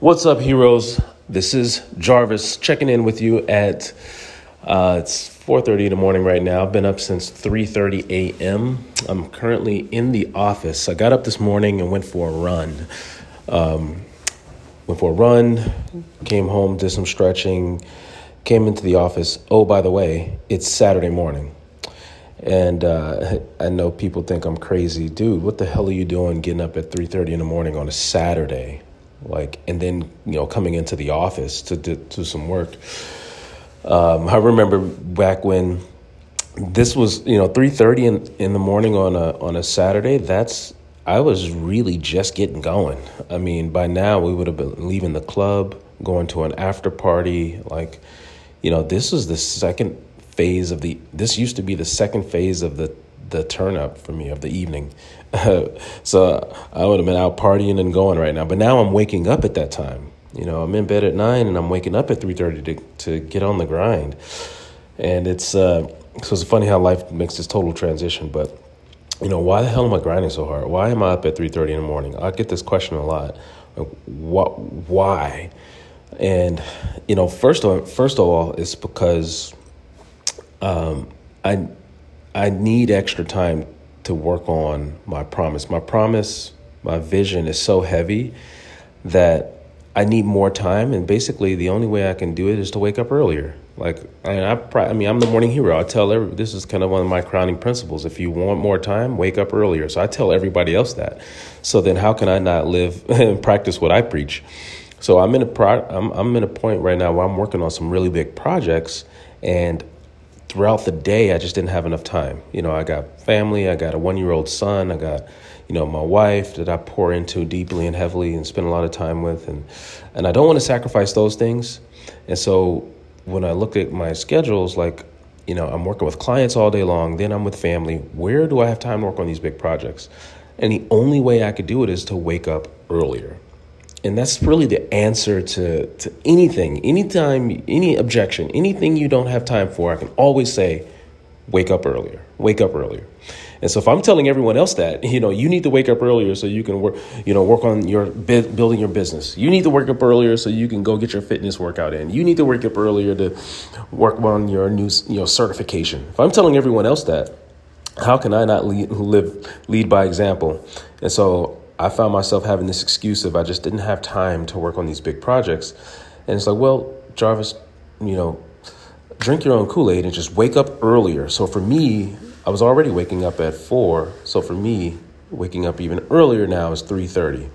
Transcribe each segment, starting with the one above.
What's up, heroes? This is Jarvis checking in with you at uh, it's 4:30 in the morning right now. I've been up since 3:30 a.m. I'm currently in the office. I got up this morning and went for a run. Um, went for a run, came home, did some stretching, came into the office. Oh, by the way, it's Saturday morning. And uh, I know people think I'm crazy, dude. What the hell are you doing getting up at 3:30 in the morning on a Saturday? Like and then you know coming into the office to do, do some work. Um, i remember back when this was you know 3.30 in, in the morning on a on a saturday that's i was really just getting going. I mean by now we would have been leaving the club going to an after party like you know this is the second phase of the this used to be the second phase of the the turn up for me of the evening. so I would have been out partying and going right now. But now I'm waking up at that time. You know, I'm in bed at nine and I'm waking up at three thirty to to get on the grind. And it's uh, so it's funny how life makes this total transition. But you know, why the hell am I grinding so hard? Why am I up at three thirty in the morning? I get this question a lot. what? Why? And you know, first of first of all, it's because um, I I need extra time to work on my promise. My promise, my vision is so heavy that I need more time, and basically the only way I can do it is to wake up earlier. Like I, I, I mean, I'm the morning hero. I tell every this is kind of one of my crowning principles. If you want more time, wake up earlier. So I tell everybody else that. So then, how can I not live and practice what I preach? So I'm in a pro, I'm I'm in a point right now where I'm working on some really big projects, and throughout the day, I just didn't have enough time. You know, I got family, I got a one year old son, I got, you know, my wife that I pour into deeply and heavily and spend a lot of time with. And, and I don't want to sacrifice those things. And so when I look at my schedules, like, you know, I'm working with clients all day long, then I'm with family. Where do I have time to work on these big projects? And the only way I could do it is to wake up earlier and that's really the answer to, to anything anytime any objection anything you don't have time for i can always say wake up earlier wake up earlier. And so if i'm telling everyone else that you know you need to wake up earlier so you can work you know work on your building your business. You need to wake up earlier so you can go get your fitness workout in. You need to wake up earlier to work on your new you know certification. If i'm telling everyone else that how can i not lead, live lead by example? And so I found myself having this excuse of I just didn't have time to work on these big projects. And it's like, well, Jarvis, you know, drink your own Kool Aid and just wake up earlier. So for me, I was already waking up at four. So for me, waking up even earlier now is three thirty,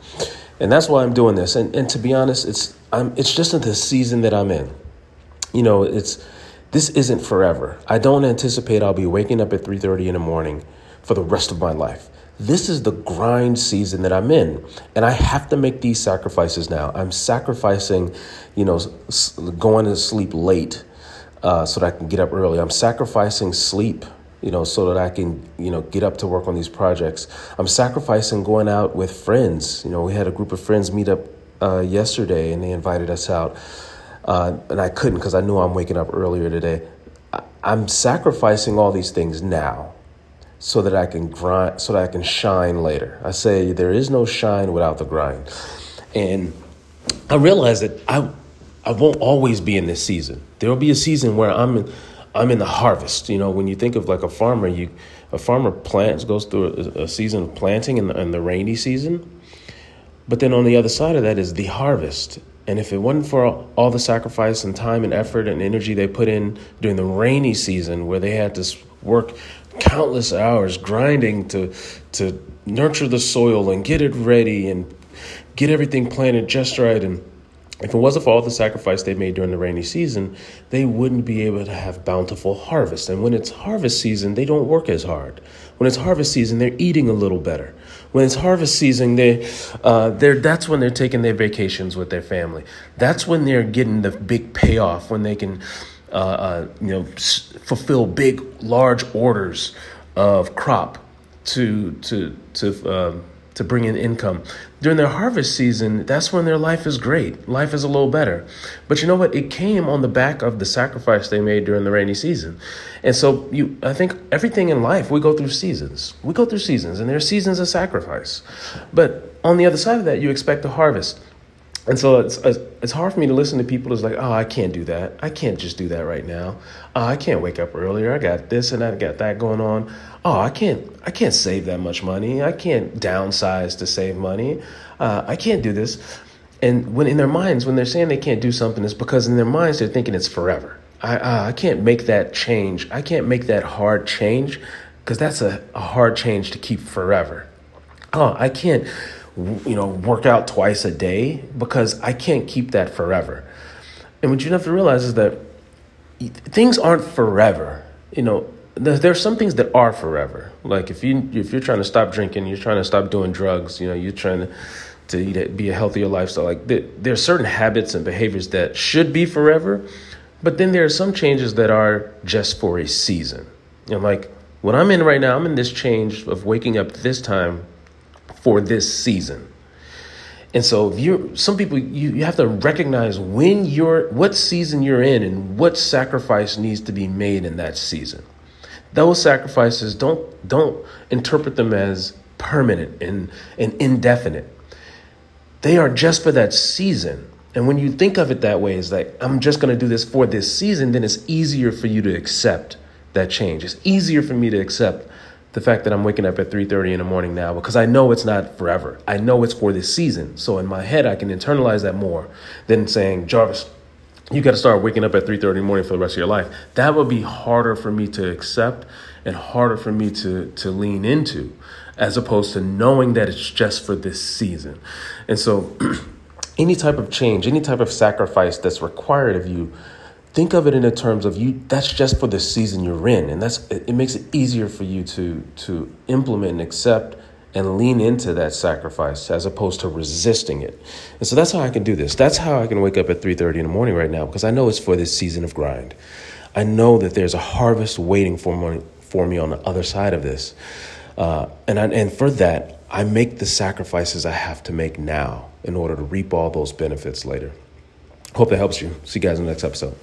and that's why I'm doing this. And and to be honest, it's I'm it's just in the season that I'm in. You know, it's this isn't forever. I don't anticipate I'll be waking up at three thirty in the morning for the rest of my life this is the grind season that I'm in. And I have to make these sacrifices now. I'm sacrificing, you know, going to sleep late uh, so that I can get up early. I'm sacrificing sleep, you know, so that I can, you know, get up to work on these projects. I'm sacrificing going out with friends. You know, we had a group of friends meet up uh, yesterday and they invited us out. Uh, and I couldn't because I knew I'm waking up earlier today. I'm sacrificing all these things now so that I can grind, so that I can shine later. I say there is no shine without the grind. And I realize that I, I won't always be in this season. There will be a season where I'm in, I'm in the harvest. You know, when you think of like a farmer, you a farmer plants goes through a, a season of planting in the, in the rainy season, but then on the other side of that is the harvest. And if it wasn't for all the sacrifice and time and effort and energy they put in during the rainy season, where they had to work countless hours grinding to to nurture the soil and get it ready and get everything planted just right and if it wasn't for all the sacrifice they made during the rainy season, they wouldn't be able to have bountiful harvest. And when it's harvest season, they don't work as hard. When it's harvest season, they're eating a little better. When it's harvest season, they, uh, they're, that's when they're taking their vacations with their family. That's when they're getting the big payoff, when they can uh, uh, you know, fulfill big, large orders of crop to to to um, to bring in income. During their harvest season, that's when their life is great. Life is a little better. But you know what? It came on the back of the sacrifice they made during the rainy season. And so you I think everything in life we go through seasons. We go through seasons and there are seasons of sacrifice. But on the other side of that, you expect a harvest. And so it's it's hard for me to listen to people that's like, oh, I can't do that. I can't just do that right now. Oh, I can't wake up earlier. I got this and I got that going on. Oh, I can't I can't save that much money. I can't downsize to save money. Uh, I can't do this. And when in their minds, when they're saying they can't do something, it's because in their minds they're thinking it's forever. I uh, I can't make that change. I can't make that hard change because that's a, a hard change to keep forever. Oh, I can't you know, work out twice a day because I can't keep that forever. And what you have to realize is that things aren't forever. You know, there are some things that are forever. Like if you if you're trying to stop drinking, you're trying to stop doing drugs. You know, you're trying to to eat, be a healthier lifestyle. Like there, there are certain habits and behaviors that should be forever, but then there are some changes that are just for a season. And like what I'm in right now, I'm in this change of waking up this time for this season. And so if you're some people you, you have to recognize when you're what season you're in and what sacrifice needs to be made in that season. Those sacrifices don't don't interpret them as permanent and, and indefinite. They are just for that season. And when you think of it that way, is like I'm just gonna do this for this season, then it's easier for you to accept that change. It's easier for me to accept the fact that I'm waking up at 3:30 in the morning now because I know it's not forever. I know it's for this season. So in my head I can internalize that more than saying, "Jarvis, you got to start waking up at 3:30 in the morning for the rest of your life." That would be harder for me to accept and harder for me to to lean into as opposed to knowing that it's just for this season. And so any type of change, any type of sacrifice that's required of you think of it in the terms of you that's just for the season you're in and that's it, makes it easier for you to to implement and accept and lean into that sacrifice as opposed to resisting it. And so that's how i can do this. That's how i can wake up at 3.30 in the morning right now because i know it's for this season of grind. I know that there's a harvest waiting for me, for me on the other side of this. Uh, and, I, and for that i make the sacrifices i have to make now in order to reap all those benefits later. Hope that helps you. See you guys in the next episode